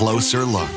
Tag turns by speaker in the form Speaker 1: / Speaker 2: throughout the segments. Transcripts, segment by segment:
Speaker 1: Closer Look.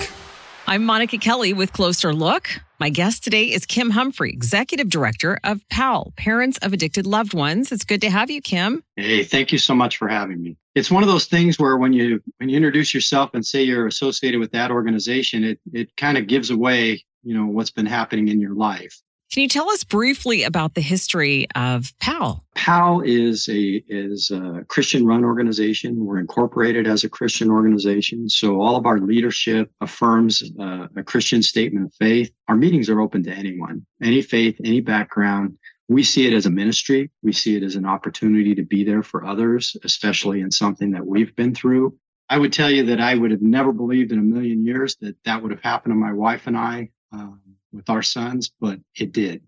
Speaker 2: I'm Monika Kelly with Closer Look. My guest today is Kim Humphrey, Executive Director of PAL, Parents of Addicted Loved Ones. It's good to have you, Kim.
Speaker 3: Hey, thank you so much for having me. It's one of those things where when you when you introduce yourself and say you're associated with that organization, it it kind of gives away, you know, what's been happening in your life.
Speaker 2: Can you tell us briefly about the history of PAL?
Speaker 3: PAL is a is a Christian run organization. We're incorporated as a Christian organization, so all of our leadership affirms uh, a Christian statement of faith. Our meetings are open to anyone, any faith, any background. We see it as a ministry. We see it as an opportunity to be there for others, especially in something that we've been through. I would tell you that I would have never believed in a million years that that would have happened to my wife and I. Um, with our sons, but it did.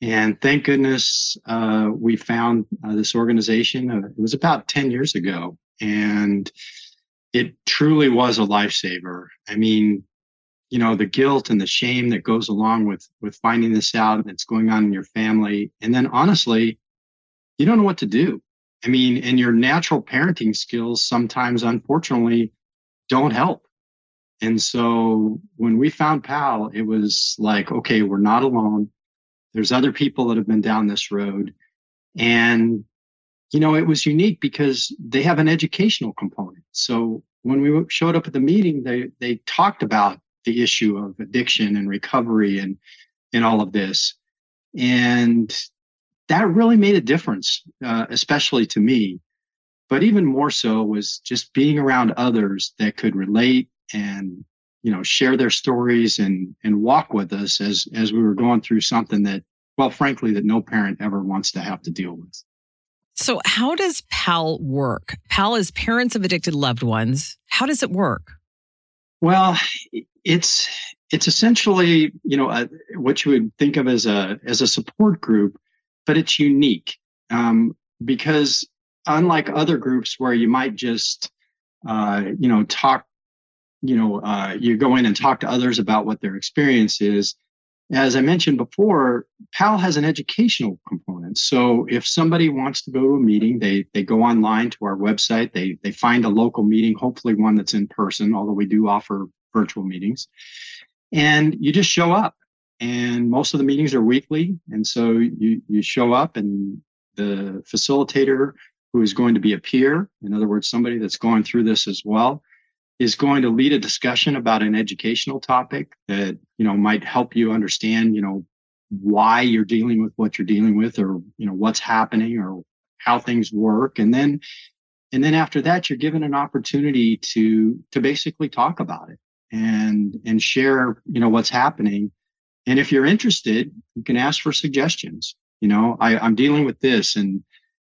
Speaker 3: And thank goodness uh, we found uh, this organization. Uh, it was about 10 years ago, and it truly was a lifesaver. I mean, you know, the guilt and the shame that goes along with with finding this out that's going on in your family, and then honestly, you don't know what to do. I mean, and your natural parenting skills sometimes, unfortunately, don't help. And so when we found PAL, it was like, okay, we're not alone. There's other people that have been down this road. And, you know, it was unique because they have an educational component. So when we showed up at the meeting, they, they talked about the issue of addiction and recovery and, and all of this. And that really made a difference, uh, especially to me. But even more so was just being around others that could relate and you know share their stories and and walk with us as as we were going through something that well frankly that no parent ever wants to have to deal with.
Speaker 2: So how does PAL work? PAL is parents of addicted loved ones. How does it work?
Speaker 3: Well it's it's essentially you know a, what you would think of as a as a support group but it's unique um, because unlike other groups where you might just uh, you know talk you know uh, you go in and talk to others about what their experience is. As i mentioned before PAL has an educational component. So if somebody wants to go to a meeting they they go online to our website. They they find a local meeting hopefully one that's in person although we do offer virtual meetings. And you just show up. And most of the meetings are weekly. And so you you show up and the facilitator who is going to be a peer in other words somebody that's going through this as well is going to lead a discussion about an educational topic that you know might help you understand you know why you're dealing with what you're dealing with or you know what's happening or how things work. And then and then after that you're given an opportunity to to basically talk about it and and share you know what's happening. And if you're interested you can ask for suggestions. You know I, i'm dealing with this and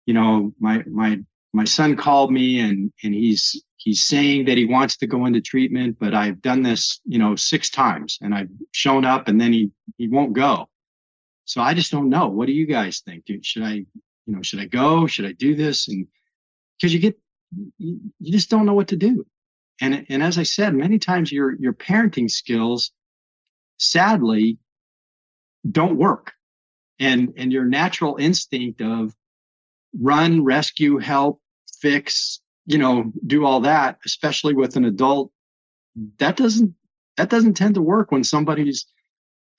Speaker 3: you know my my my son called me and and he's he's saying that he wants to go into treatment, but I've done this, you know, six times and I've shown up and then he he won't go. So I just don't know. What do you guys think? Should I, you know, should I go? Should I do this? And because you get you, you just don't know what to do. And and as I said, many times your your parenting skills sadly don't work. And and your natural instinct of run, rescue, help, fix, you know, do all that, especially with an adult, that doesn't that doesn't tend to work when somebody's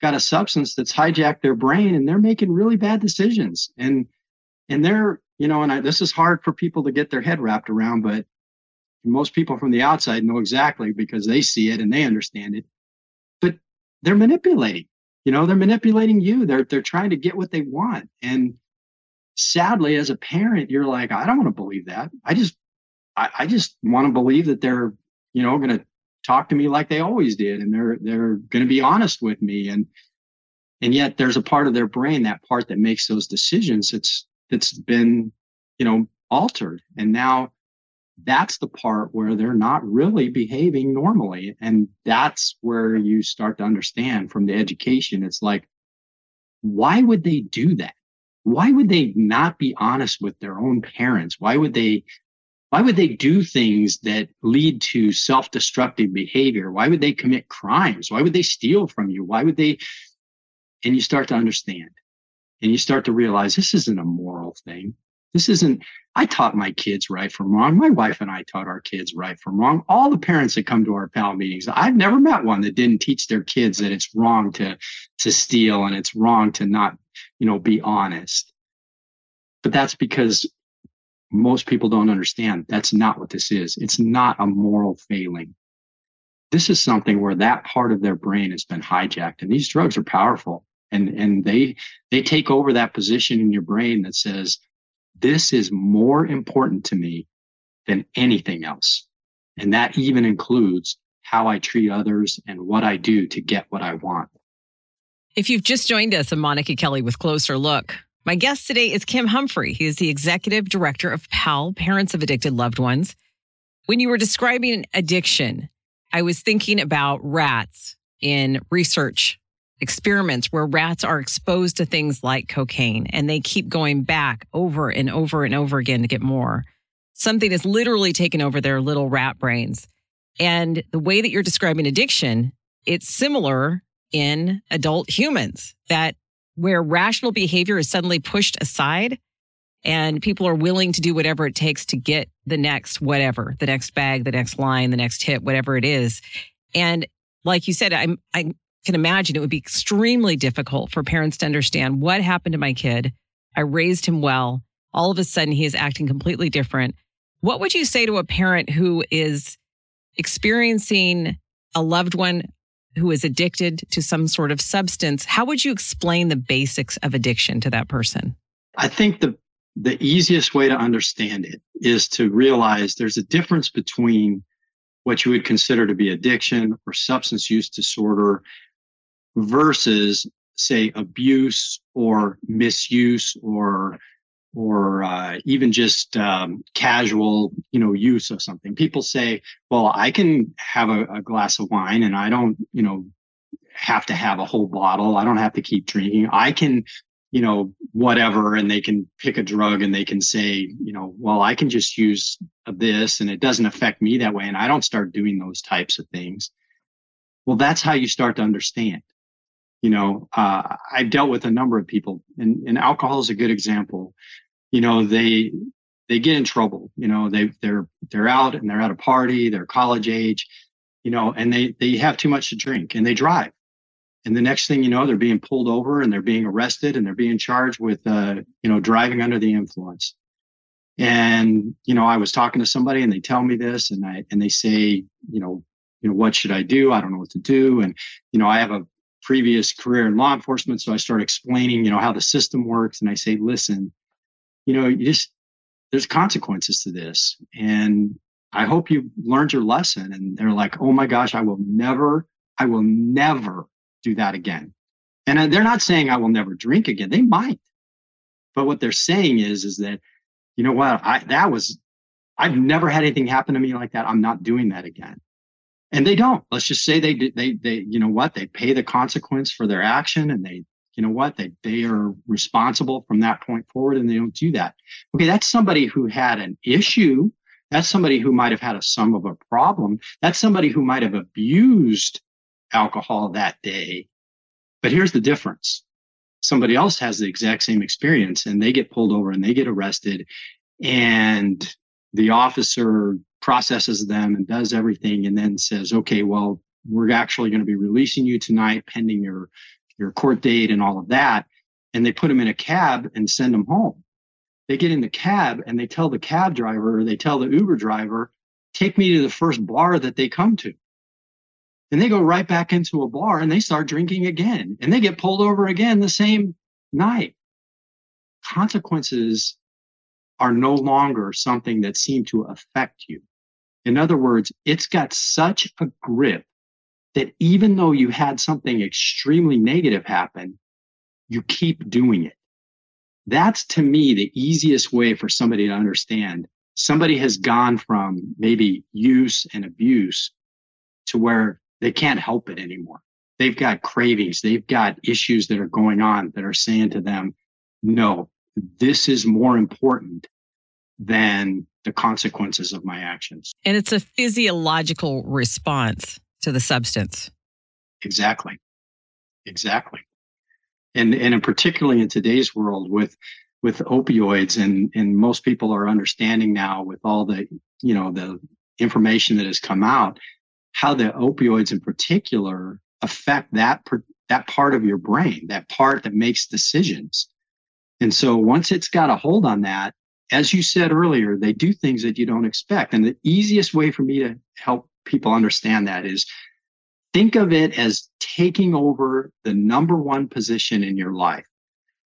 Speaker 3: got a substance that's hijacked their brain and they're making really bad decisions. And and they're, you know, and I, this is hard for people to get their head wrapped around, but most people from the outside know exactly because they see it and they understand it. But they're manipulating. You know, they're manipulating you. They're they're trying to get what they want. And sadly, as a parent, you're like, I don't want to believe that. I just I, I just want to believe that they're, you know, going to talk to me like they always did, and they're they're going to be honest with me, and and yet there's a part of their brain, that part that makes those decisions, it's that's been, you know, altered, and now that's the part where they're not really behaving normally, and that's where you start to understand from the education. It's like, why would they do that? Why would they not be honest with their own parents? Why would they why would they do things that lead to self-destructive behavior why would they commit crimes why would they steal from you why would they and you start to understand and you start to realize this isn't a moral thing this isn't I taught my kids right from wrong. My wife and I taught our kids right from wrong. All the parents that come to our PAL meetings, I've never met one that didn't teach their kids that it's wrong to to steal and it's wrong to not, you know, be honest. But that's because most people don't understand that's not what this is. It's not a moral failing. This is something where that part of their brain has been hijacked, and these drugs are powerful, and and they they take over that position in your brain that says this is more important to me than anything else, and that even includes how I treat others and what I do to get what I want.
Speaker 2: If you've just joined us, I'm Monika Kelly with Closer Look. My guest today is Kim Humphrey. He is the executive director of PAL, Parents of Addicted Loved Ones. When you were describing addiction, I was thinking about rats in research experiments where rats are exposed to things like cocaine and they keep going back over and over and over again to get more. Something is literally taken over their little rat brains. And the way that you're describing addiction, it's similar in adult humans that where rational behavior is suddenly pushed aside and people are willing to do whatever it takes to get the next whatever, the next bag, the next line, the next hit, whatever it is. And like you said, I'm, I can imagine it would be extremely difficult for parents to understand what happened to my kid. I raised him well. All of a sudden, he is acting completely different. What would you say to a parent who is experiencing a loved one who is addicted to some sort of substance, how would you explain the basics of addiction to that person?
Speaker 3: I think the the easiest way to understand it is to realize there's a difference between what you would consider to be addiction or substance use disorder versus say abuse or misuse or or uh, even just um, casual, you know, use of something. People say, "Well, I can have a, a, glass of wine, and I don't, you know, have to have a whole bottle. I don't have to keep drinking. I can, you know, whatever." And they can pick a drug, and they can say, you know, "Well, I can just use this, and it doesn't affect me that way." And I don't start doing those types of things. Well, that's how you start to understand. You know, uh, I've dealt with a number of people, and, and alcohol is a good example you know they they get in trouble you know they they're they're out and they're at a party they're college age you know and they they have too much to drink and they drive and the next thing you know they're being pulled over and they're being arrested and they're being charged with uh you know driving under the influence and you know i was talking to somebody and they tell me this and i and they say you know you know what should i do i don't know what to do and you know i have a previous career in law enforcement so i start explaining you know how the system works and i say listen you know, you just there's consequences to this. And I hope you learned your lesson. And they're like, oh my gosh, I will never, I will never do that again. And uh, they're not saying I will never drink again. They might. But what they're saying is, is that, you know what, I that was I've never had anything happen to me like that. I'm not doing that again. And they don't. Let's just say they they they you know what they pay the consequence for their action and they you know what they they are responsible from that point forward and they don't do that. Okay that's somebody who had an issue. That's somebody who might have had a sum of a problem. That's somebody who might have abused alcohol that day. But here's the difference. Somebody else has the exact same experience and they get pulled over and they get arrested and the officer processes them and does everything and then says okay well we're actually going to be releasing you tonight pending your your court date and all of that. And they put them in a cab and send them home. They get in the cab and they tell the cab driver, or they tell the Uber driver, take me to the first bar that they come to. And they go right back into a bar and they start drinking again. And they get pulled over again the same night. Consequences are no longer something that seem to affect you. In other words, it's got such a grip that even though you had something extremely negative happen, you keep doing it. That's to me the easiest way for somebody to understand. Somebody has gone from maybe use and abuse to where they can't help it anymore. They've got cravings, they've got issues that are going on that are saying to them, no, this is more important than the consequences of my actions.
Speaker 2: And it's a physiological response to the substance.
Speaker 3: Exactly. Exactly. And and particularly in today's world with with opioids and and most people are understanding now with all the you know the information that has come out how the opioids in particular affect that that part of your brain that part that makes decisions and so once it's got a hold on that as you said earlier they do things that you don't expect and the easiest way for me to help people understand that is think of it as taking over the number one position in your life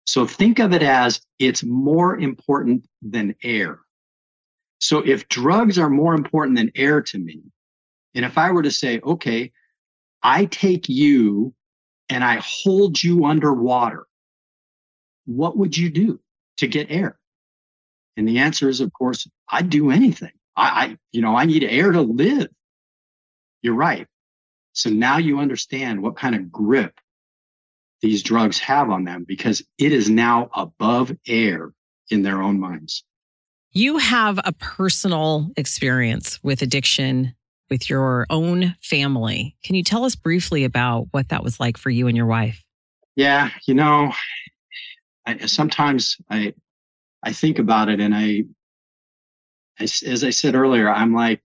Speaker 3: so think of it as it's more important than air. So if drugs are more important than air to me, and if I were to say, okay, I take you and I hold you underwater, what would you do to get air? And the answer is, of course, I'd do anything. I, I you know, I need air to live. You're right. So now you understand what kind of grip these drugs have on them because it is now above air in their own minds.
Speaker 2: You have a personal experience with addiction with your own family. Can you tell us briefly about what that was like for you and your wife?
Speaker 3: Yeah, you know, I, sometimes I I think about it and I as, as I said earlier, I'm like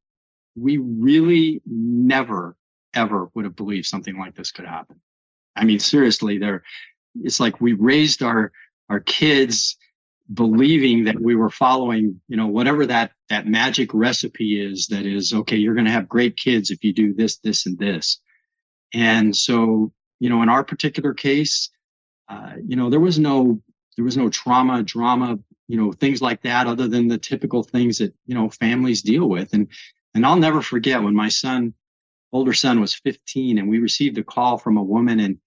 Speaker 3: we really never ever would have believed something like this could happen. I mean, seriously, there, it's like we raised our, our kids believing that we were following, you know, whatever that, that magic recipe is that is, okay, you're going to have great kids if you do this, this, and this. And so, you know, in our particular case, uh, you know, there was no, there was no trauma, drama, you know, things like that, other than the typical things that, you know, families deal with. And, and I'll never forget when my son, older son was 15 and we received a call from a woman and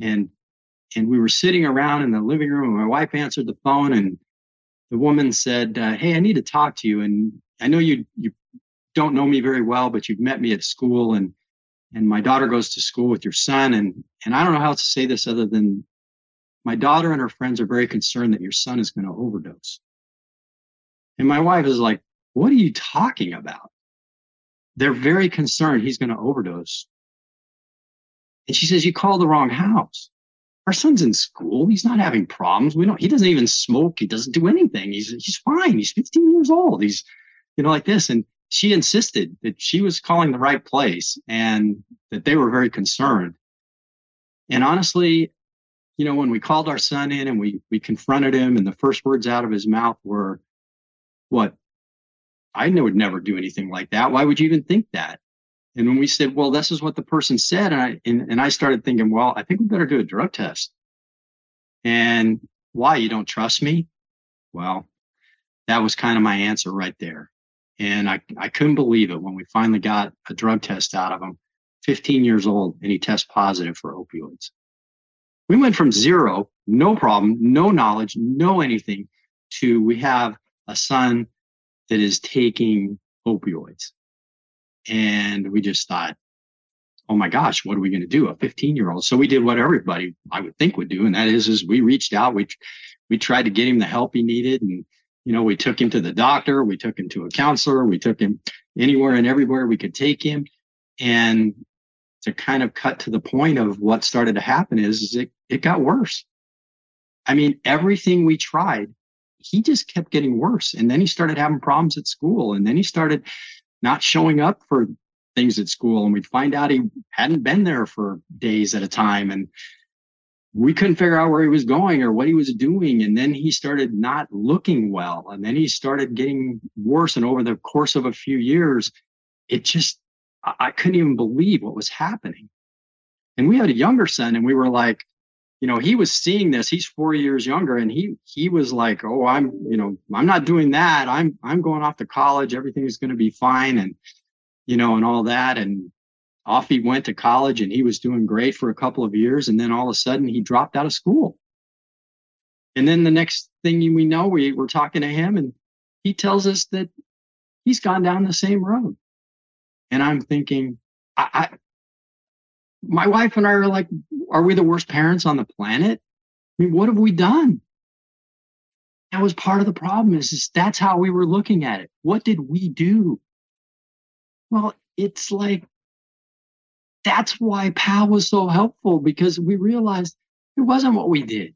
Speaker 3: and and we were sitting around in the living room and my wife answered the phone and the woman said uh, hey i need to talk to you and i know you you don't know me very well but you've met me at school and and my daughter goes to school with your son and and i don't know how to say this other than my daughter and her friends are very concerned that your son is going to overdose. And my wife is like what are you talking about they're very concerned he's going to overdose and she says, You called the wrong house. Our son's in school. He's not having problems. We don't, he doesn't even smoke. He doesn't do anything. He's, he's fine. He's 15 years old. He's, you know, like this. And she insisted that she was calling the right place and that they were very concerned. And honestly, you know, when we called our son in and we we confronted him, and the first words out of his mouth were, "What? I would never do anything like that. Why would you even think that?" And when we said, well, this is what the person said, and I and, and I started thinking, well, I think we better do a drug test. And why you don't trust me? Well, that was kind of my answer right there. And I, I couldn't believe it when we finally got a drug test out of him, 15 years old, and he tests positive for opioids. We went from zero, no problem, no knowledge, no anything, to we have a son that is taking opioids. And we just thought, oh my gosh, what are we going to do? A 15 year old. So we did what everybody I would think would do. And that is, is we reached out, we, we tried to get him the help he needed. And, you know, we took him to the doctor, we took him to a counselor, we took him anywhere and everywhere we could take him. And to kind of cut to the point of what started to happen is, is it, it got worse. I mean, everything we tried, he just kept getting worse. And then he started having problems at school. And then he started not showing up for things at school and we'd find out he hadn't been there for days at a time and we couldn't figure out where he was going or what he was doing and then he started not looking well and then he started getting worse and over the course of a few years it just i couldn't even believe what was happening and we had a younger son and we were like you know he was seeing this he's four years younger and he he was like oh i'm you know i'm not doing that. I'm i'm going off to college. Everything is going to be fine and you know and all that and off he went to college and he was doing great for a couple of years and then all of a sudden he dropped out of school. And then the next thing we know we were talking to him and he tells us that he's gone down the same road. And i'm thinking I, I my wife and i are like are we the worst parents on the planet? I mean, what have we done? That was part of the problem is, is that's how we were looking at it. What did we do? Well, it's like that's why PAL was so helpful because we realized it wasn't what we did.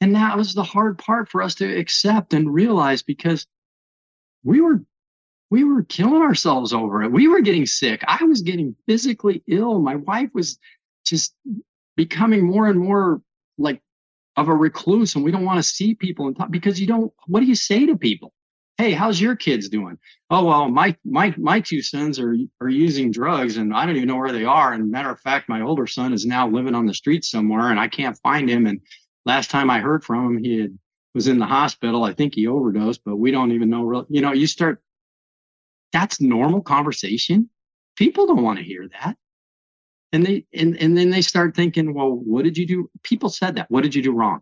Speaker 3: And that was the hard part for us to accept and realize because we were we were killing ourselves over it. We were getting sick. I was getting physically ill. My wife was just becoming more and more like of a recluse and we don't want to see people and talk because you don't what do you say to people hey how's your kids doing oh well my my my two sons are are using drugs and i don't even know where they are and matter of fact my older son is now living on the street somewhere and i can't find him and last time i heard from him he had, was in the hospital i think he overdosed but we don't even know real you know you start that's normal conversation. People don't want to hear that. And they and, and then they start thinking well what did you do? People said that what did you do wrong?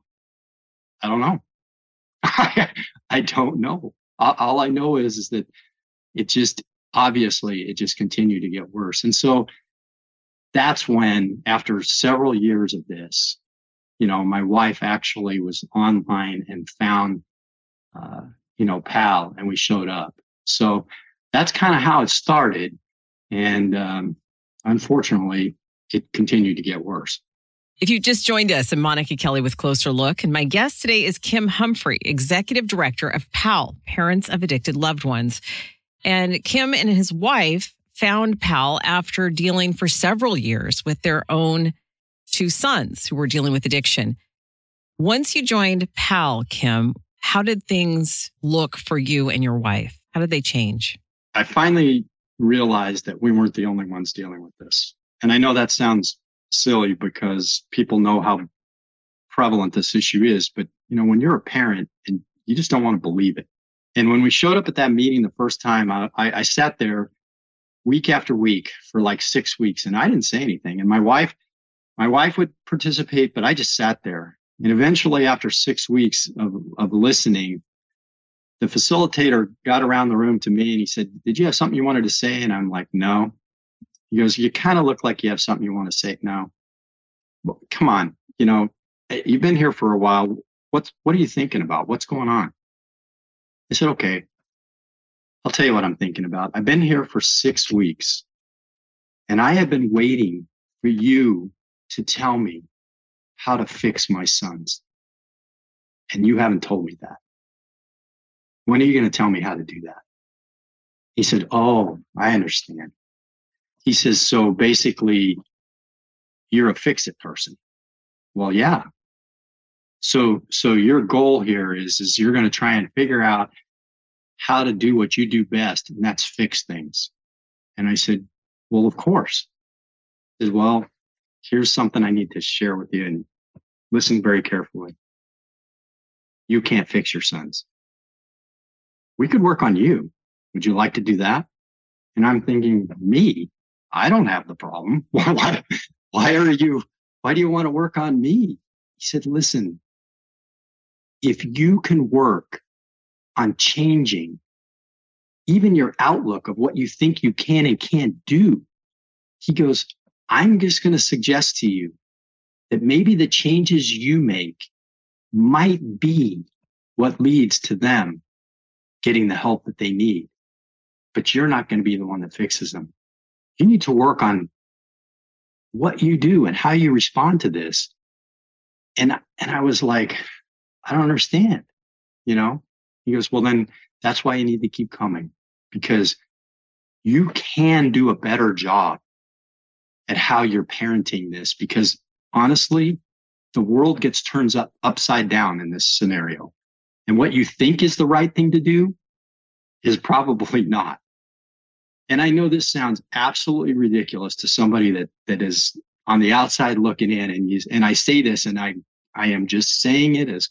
Speaker 3: I don't know. I don't know. All i know is is that it just obviously it just continued to get worse. And so that's when after several years of this you know my wife actually was online and found uh, you know PAL and we showed up. So that's kind of how it started and um, unfortunately it continued to get worse.
Speaker 2: If you just joined us, I'm Monika Kelly with Closer Look, and my guest today is Kim Humphrey, Executive Director of PAL, Parents of Addicted Loved Ones. And Kim and his wife found PAL after dealing for several years with their own two sons who were dealing with addiction. Once you joined PAL, Kim, how did things look for you and your wife? How did they change?
Speaker 3: I finally realized that we weren't the only ones dealing with this. And I know that sounds silly because people know how prevalent this issue is, but you know, when you're a parent and you just don't want to believe it. And when we showed up at that meeting the first time, I, I, sat there week after week for like six weeks and I didn't say anything. And my wife, my wife would participate, but I just sat there. And eventually after six weeks of, of listening, the facilitator got around the room to me and he said, did you have something you wanted to say? And I'm like, no. He goes, You kind of look like you have something you want to say No. Well, come on, you know, eh, you've been here for a while. What's what are you thinking about? What's going on? I said, Okay, I'll tell you what I'm thinking about. I've been here for six weeks and I have been waiting for you to tell me how to fix my sons. And you haven't told me that. When are you going to tell me how to do that? He said, Oh, I understand he says, so basically, you're a fix it person. Well, yeah. So, so your goal here is, is you're going to try and figure out how to do what you do best, and that's fix things. And I said, well, of course. As well, here's something I need to share with you and listen very carefully. You can't fix your sons. We could work on you. Would you like to do that? And I'm thinking, me? I don't have the problem. why, why are you, why do you want to work on me? He said, listen, if you can work on changing even your outlook of what you think you can and can't do, he goes, I'm just going to suggest to you that maybe the changes you make might be what leads to them getting the help that they need. But you're not going to be the one that fixes them you need to work on what you do and how you respond to this. And, and I was like, I don't understand, you know? He goes, well, then that's why you need to keep coming because you can do a better job at how you're parenting this because honestly, the world gets turns up upside down in this scenario. And what you think is the right thing to do is probably not and I know this sounds absolutely ridiculous to somebody that that is on the outside looking in and you, and I say this and I I am just saying it as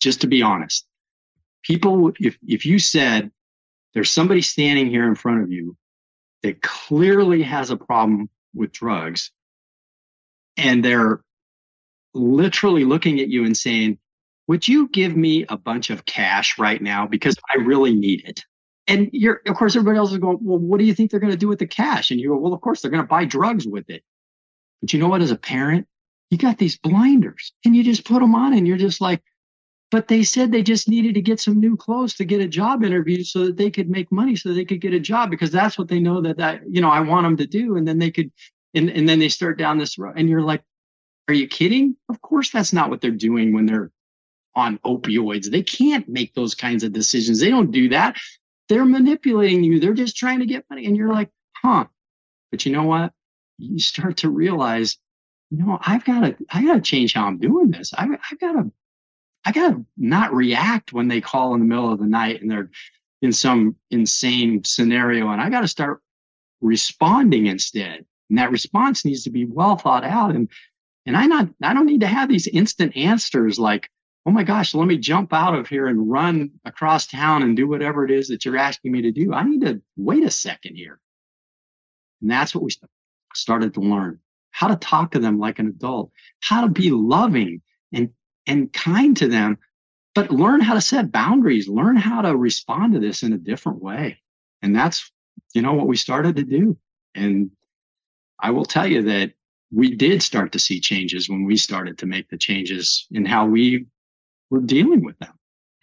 Speaker 3: just to be honest. People if if you said there's somebody standing here in front of you that clearly has a problem with drugs and they're literally looking at you and saying, "Would you give me a bunch of cash right now because I really need it?" And you're, of course, everybody else is going, well, what do you think they're going to do with the cash? And you go, well, of course, they're going to buy drugs with it. But you know what? As a parent, you got these blinders and you just put them on and you're just like, but they said they just needed to get some new clothes to get a job interview so that they could make money so they could get a job because that's what they know that, that you know, I want them to do. And then they could, and, and then they start down this road and you're like, are you kidding? Of course, that's not what they're doing when they're on opioids. They can't make those kinds of decisions. They don't do that. They're manipulating you. They're just trying to get money. And you're like, huh. But you know what? You start to realize, you know, I've got to, I got to change how I'm doing this. I've, I've got to, I got to not react when they call in the middle of the night and they're in some insane scenario. And I got to start responding instead. And that response needs to be well thought out. And and I not I don't need to have these instant answers like, oh my gosh, let me jump out of here and run across town and do whatever it is that you're asking me to do. I need to wait a second here. And that's what we started to learn how to talk to them like an adult, how to be loving and, and kind to them, but learn how to set boundaries, learn how to respond to this in a different way. And that's, you know, what we started to do. And I will tell you that we did start to see changes when we started to make the changes in how we were dealing with them.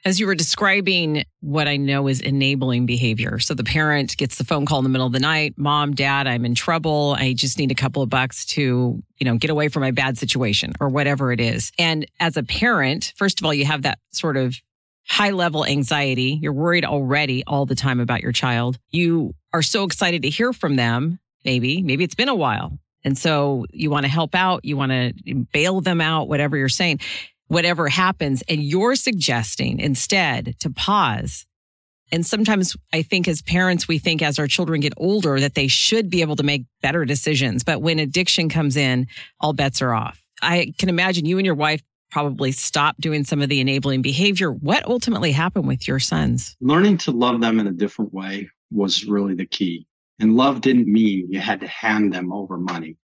Speaker 2: As you were describing what I know is enabling behavior. So the parent gets the phone call in the middle of the night, mom, dad, I'm in trouble. I just need a couple of bucks to, you know, get away from my bad situation or whatever it is. And as a parent, first of all, you have that sort of high level anxiety. You're worried already all the time about your child. You are so excited to hear from them. Maybe, maybe it's been a while. And so you want to help out, you want to bail them out, whatever you're saying, whatever happens. And you're suggesting instead to pause. And sometimes I think as parents, we think as our children get older that they should be able to make better decisions. But when addiction comes in, all bets are off. I can imagine you and your wife probably stopped doing some of the enabling behavior. What ultimately happened with your sons?
Speaker 3: Learning to love them in a different way was really the key. And love didn't mean you had to hand them over money.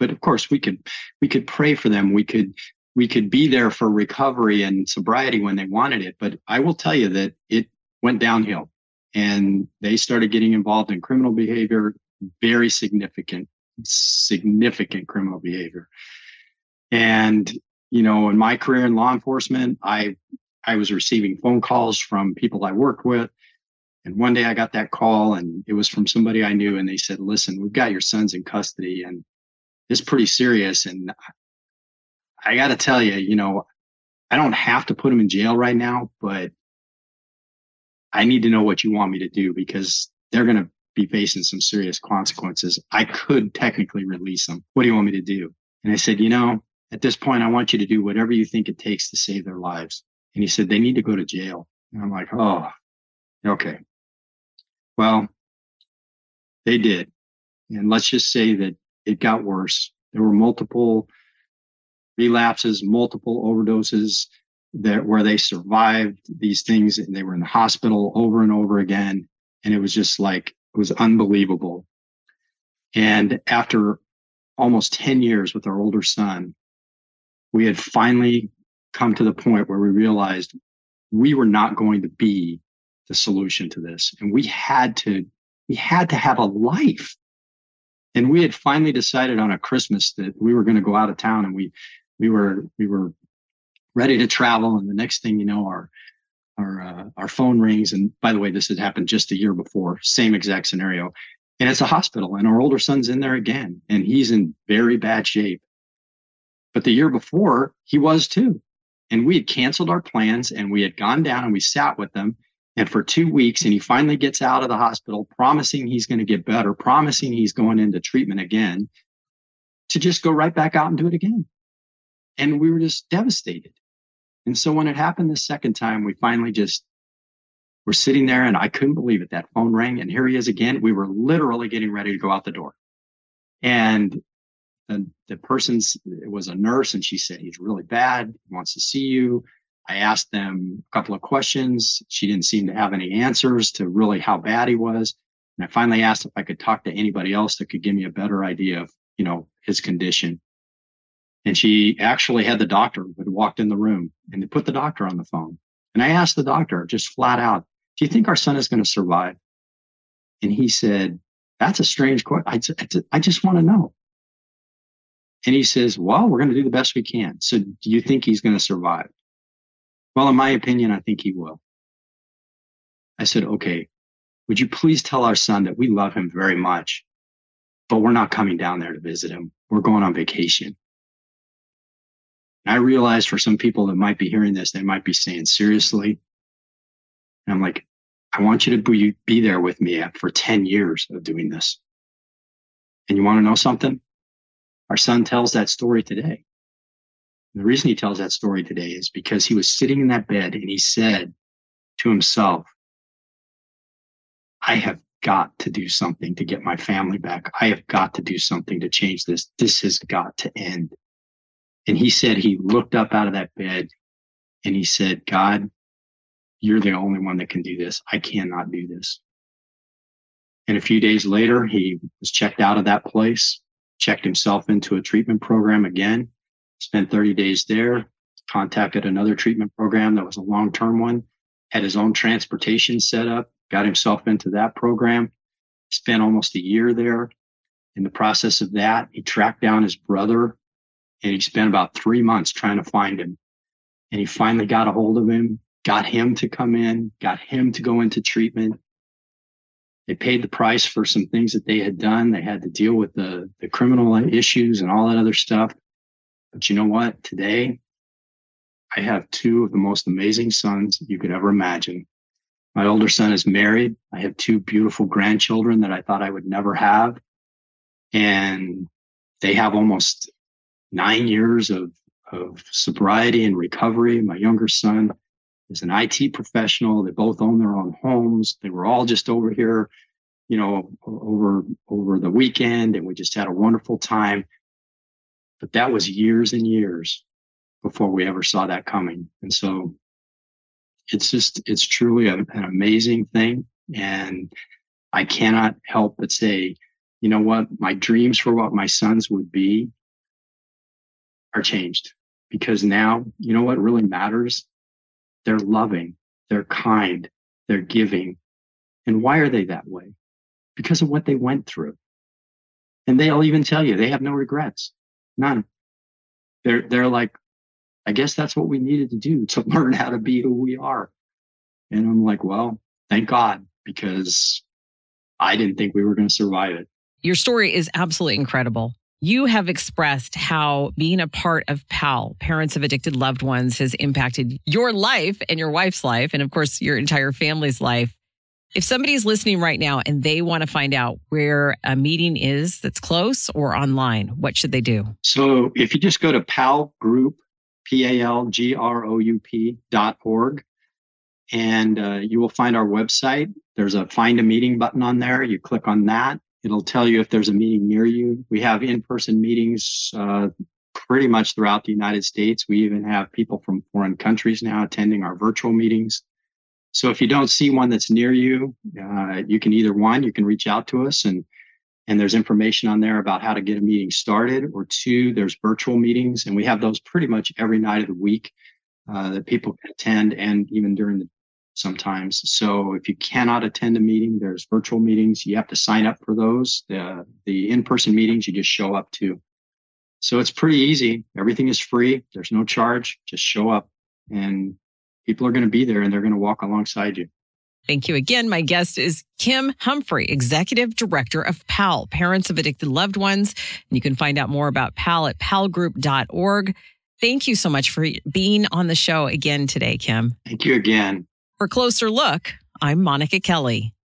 Speaker 3: But of course, we could we could pray for them. We could we could be there for recovery and sobriety when they wanted it. But I will tell you that it went downhill, and they started getting involved in criminal behavior, very significant, significant criminal behavior. And you know, in my career in law enforcement, I I was receiving phone calls from people I worked with and one day I got that call and it was from somebody I knew and they said, listen, we've got your sons in custody and it's pretty serious. And I got to tell you, you know, I don't have to put them in jail right now, but I need to know what you want me to do because they're going to be facing some serious consequences. I could technically release them. What do you want me to do? And I said, you know, at this point, I want you to do whatever you think it takes to save their lives. And he said, they need to go to jail. And I'm like, oh, okay. Well, they did. And let's just say that it got worse. There were multiple relapses, multiple overdoses that where they survived these things and they were in the hospital over and over again. And it was just like, it was unbelievable. And after almost 10 years with our older son, we had finally come to the point where we realized we were not going to be the solution to this. And we had to, we had to have a life. And we had finally decided on a Christmas that we were going to go out of town and we, we were, we were ready to travel. And the next thing you know, our, our, uh, our phone rings. And by the way, this had happened just a year before, same exact scenario. And it's a hospital and our older son's in there again and he's in very bad shape. But the year before he was too. And we had canceled our plans and we had gone down and we sat with them and for two weeks and he finally gets out of the hospital promising he's going to get better promising he's going into treatment again to just go right back out and do it again and we were just devastated and so when it happened the second time we finally just were sitting there and i couldn't believe it that phone rang and here he is again we were literally getting ready to go out the door and the, the person's it was a nurse and she said he's really bad he wants to see you I asked them a couple of questions. She didn't seem to have any answers to really how bad he was. And I finally asked if I could talk to anybody else that could give me a better idea of, you know, his condition. And she actually had the doctor who had walked in the room and they put the doctor on the phone. And I asked the doctor just flat out, do you think our son is going to survive? And he said, that's a strange question. I, I just want to know. And he says, well, we're going to do the best we can. So do you think he's going to survive? Well, in my opinion, I think he will. I said, okay, would you please tell our son that we love him very much, but we're not coming down there to visit him. We're going on vacation. I realized for some people that might be hearing this, they might be saying, seriously? And I'm like, I want you to be, be there with me for 10 years of doing this. And you want to know something? Our son tells that story today. And the reason he tells that story today is because he was sitting in that bed and he said to himself, I have got to do something to get my family back. I have got to do something to change this. This has got to end. And he said he looked up out of that bed and he said, God, you're the only one that can do this. I cannot do this. And a few days later, he was checked out of that place, checked himself into a treatment program again, spent 30 days there, contacted another treatment program that was a long term one, had his own transportation set up, got himself into that program, spent almost a year there. In the process of that, he tracked down his brother and he spent about three months trying to find him. And he finally got a hold of him, got him to come in, got him to go into treatment. They paid the price for some things that they had done. They had to deal with the, the criminal issues and all that other stuff. But you know what? Today, I have two of the most amazing sons you could ever imagine. My older son is married. I have two beautiful grandchildren that I thought I would never have. And they have almost nine years of, of sobriety and recovery. My younger son is an IT professional. They both own their own homes. They were all just over here, you know, over over the weekend, and we just had a wonderful time. But that was years and years before we ever saw that coming. And so it's just it's truly a, an amazing thing. And I cannot help but say, you know what, my dreams for what my sons would be are changed because now, you know what really matters? They're loving, they're kind, they're giving. And why are they that way? Because of what they went through. And they'll even tell you they have no regrets. None. They're they're like, I guess that's what we needed to do to learn how to be who we are. And I'm like, well, thank God, because I didn't think we were going to survive it.
Speaker 2: Your story is absolutely incredible. You have expressed how being a part of PAL, Parents of Addicted Loved Ones, has impacted your life and your wife's life, and of course, your entire family's life. If somebody's listening right now and they want to find out where a meeting is that's close or online, what should they do?
Speaker 3: So if you just go to PAL Group, P A L G R O U P dot org, and uh, you will find our website. There's a find a meeting button on there. You click on that It'll tell you if there's a meeting near you. We have in-person meetings uh, pretty much throughout the United States. We even have people from foreign countries now attending our virtual meetings. So if you don't see one that's near you, uh, you can either one, you can reach out to us and and there's information on there about how to get a meeting started, or two, there's virtual meetings, and we have those pretty much every night of the week uh, that people can attend, and even during the sometimes. So if you cannot attend a meeting, there's virtual meetings. You have to sign up for those. The, the in-person meetings, you just show up to. So it's pretty easy. Everything is free. There's no charge. Just show up and people are going to be there and they're going to walk alongside you.
Speaker 2: Thank you again. My guest is Kim Humphrey, Executive Director of PAL, Parents of Addicted Loved Ones. And you can find out more about PAL at palgroup.org. Thank you so much for being on the show again today, Kim.
Speaker 3: Thank you again.
Speaker 2: For Closer Look, I'm Monika Kelly.